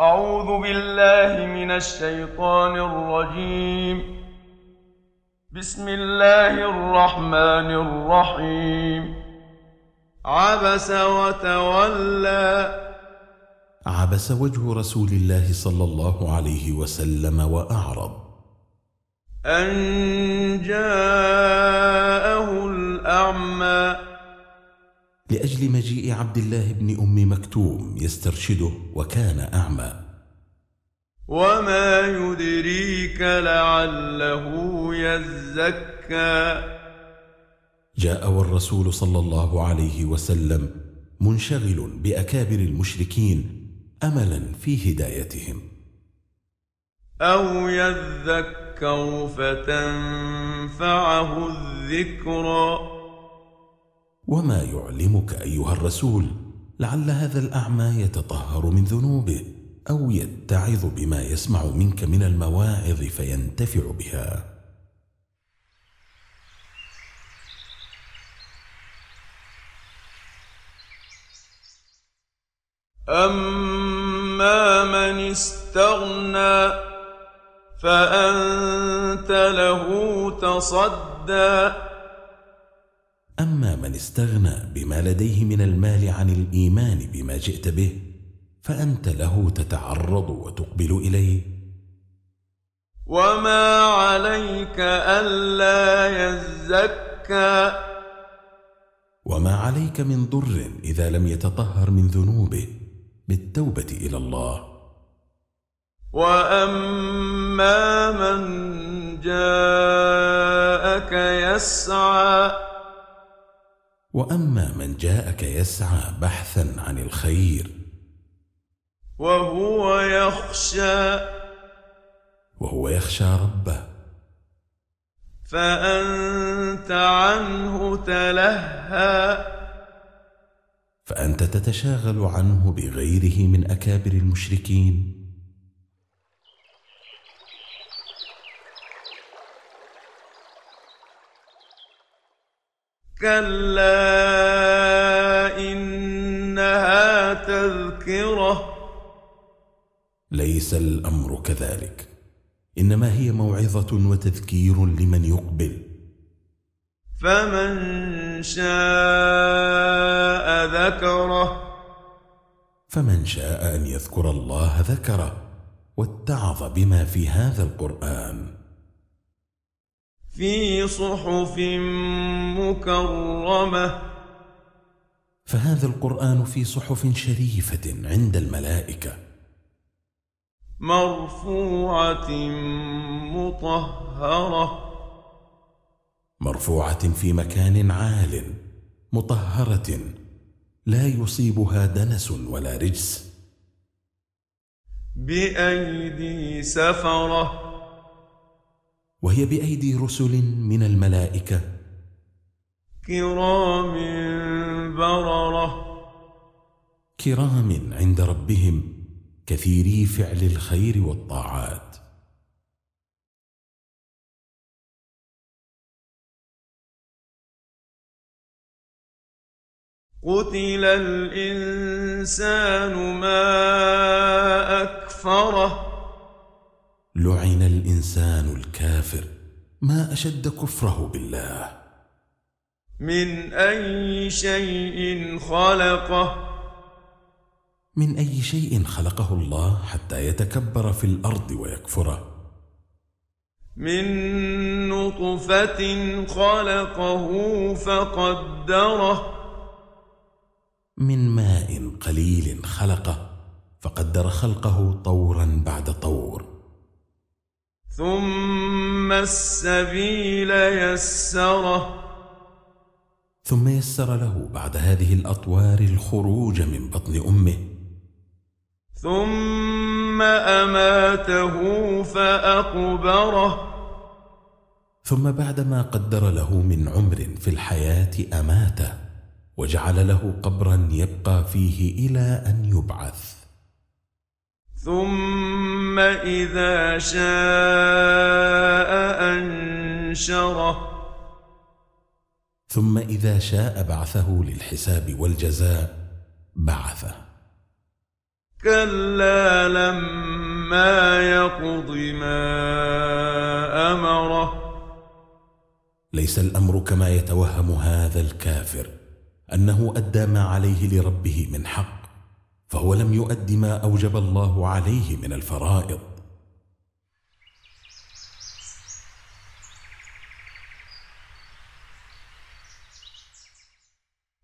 أعوذ بالله من الشيطان الرجيم. بسم الله الرحمن الرحيم. عبس وتولى. عبس وجه رسول الله صلى الله عليه وسلم وأعرض. أن جاءه الأعمى لأجل مجيء عبد الله بن أم مكتوم يسترشده وكان أعمى. وما يدريك لعله يزكى. جاء والرسول صلى الله عليه وسلم منشغل بأكابر المشركين املا في هدايتهم. أو يذكر فتنفعه الذكرى. وما يعلمك أيها الرسول لعل هذا الأعمى يتطهر من ذنوبه أو يتعظ بما يسمع منك من المواعظ فينتفع بها. أما من استغنى فأنت له تصدى أما من استغنى بما لديه من المال عن الإيمان بما جئت به فأنت له تتعرض وتقبل إليه. وما عليك ألا يزكى. وما عليك من ضر اذا لم يتطهر من ذنوبه بالتوبه إلى الله. وأما من جاءك يسعى. وأما من جاءك يسعى بحثا عن الخير. وهو يخشى. وهو يخشى ربه. فأنت عنه تلهى. فأنت تتشاغل عنه بغيره من أكابر المشركين. كلا إنها تذكرة ليس الأمر كذلك. إنما هي موعظة وتذكير لمن يقبل. فمن شاء ذكره فمن شاء ان يذكر الله ذكره واتعظ بما في هذا القران. في صحف مكرمة. فهذا القرآن في صحف شريفة عند الملائكة. مرفوعة مطهرة. مرفوعة في مكان عال مطهرة لا يصيبها دنس ولا رجس. بأيدي سفرة. وهي بأيدي رسل من الملائكة. كرام بررة. كرام عند ربهم كثيري فعل الخير والطاعات. قتل الإنسان ما أكفره. لعن الإنسان الكافر. ما أشد كفره بالله. من أي شيء خلقه؟ من أي شيء خلقه الله حتى يتكبر في الأرض ويكفره. من نطفة خلقه فقدره. من ماء قليل خلقه فقدر خلقه طورا بعد طور. ثم السبيل يسره. ثم يسر له بعد هذه الأطوار الخروج من بطن أمه. ثم أماته فأقبره. ثم بعدما قدر له من عمر في الحياة أماته وجعل له قبرا يبقى فيه إلى أن يبعث. ثم إذا شاء أنشره. ثم إذا شاء بعثه للحساب والجزاء بعثه. كلا لما يقض ما أمره. ليس الأمر كما يتوهم هذا الكافر أنه أدى ما عليه لربه من حق. فهو لم يؤد ما أوجب الله عليه من الفرائض.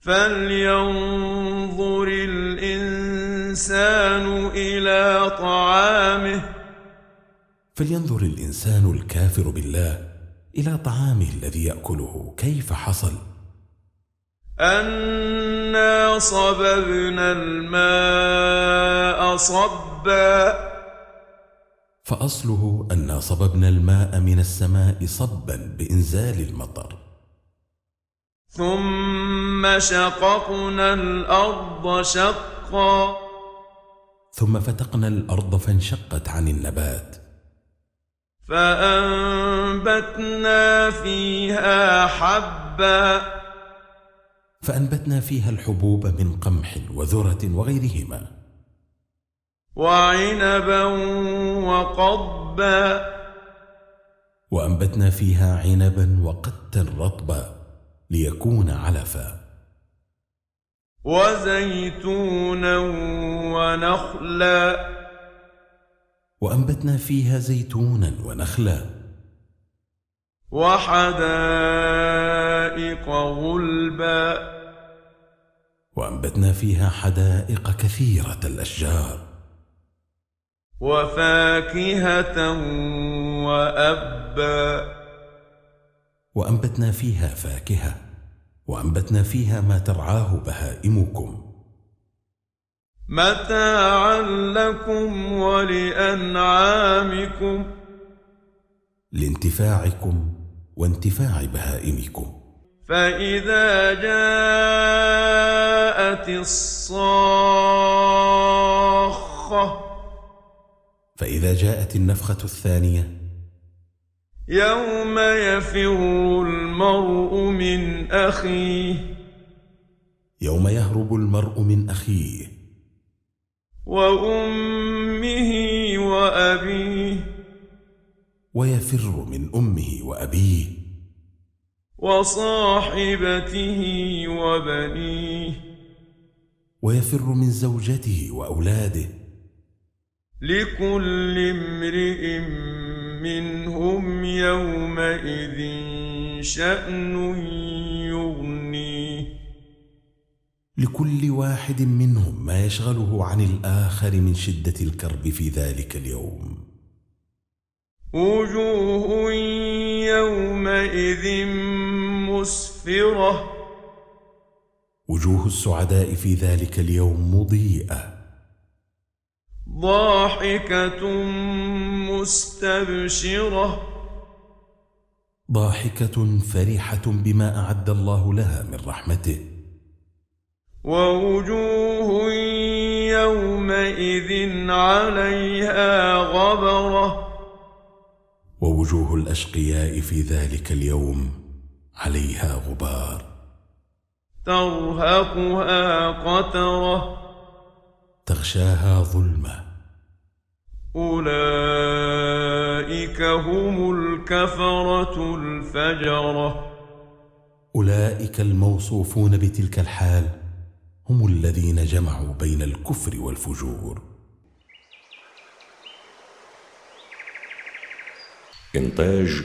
فلينظر الإنسان إلى طعامه. فلينظر الإنسان الكافر بالله إلى طعامه الذي يأكله. كيف حصل؟ أنا صببنا الماء صبا. فأصله أنا صببنا الماء من السماء صبا بإنزال المطر. ثم شققنا الأرض شقا. ثم فتقنا الأرض فانشقت عن النبات. فأنبتنا فيها حبا. فأنبتنا فيها الحبوب من قمح وذرة وغيرهما. وعنبا وقضبا. وأنبتنا فيها عنبا وقتا رطبا ليكون علفا. وزيتونا ونخلا. وأنبتنا فيها زيتونا ونخلا. وحدائق غلبا. وأنبتنا فيها حدائق كثيرة الأشجار. وفاكهة وأبا. وأنبتنا فيها فاكهة. وأنبتنا فيها ما ترعاه بهائمكم. متاعا لكم ولأنعامكم. لانتفاعكم وانتفاع بهائمكم. فإذا جاءت الصاخة فإذا جاءت النفخة الثانية يوم يفر المرء من أخيه يوم يهرب المرء من أخيه وأمه وأبيه ويفر من أمه وأبيه وصاحبته وبنيه. ويفر من زوجته وأولاده. لكل امرئ منهم يومئذ شأن يغنيه. لكل واحد منهم ما يشغله عن الآخر من شدة الكرب في ذلك اليوم. وجوه يومئذ مسفرة. وجوه السعداء في ذلك اليوم مضيئة. ضاحكة مستبشرة. ضاحكة فرحة بما أعد الله لها من رحمته. ووجوه يومئذ عليها غبرة. ووجوه الأشقياء في ذلك اليوم عليها غبار. ترهقها قترة. تغشاها ظلمة. أولئك هم الكفرة الفجرة. أولئك الموصوفون بتلك الحال هم الذين جمعوا بين الكفر والفجور. إنتاج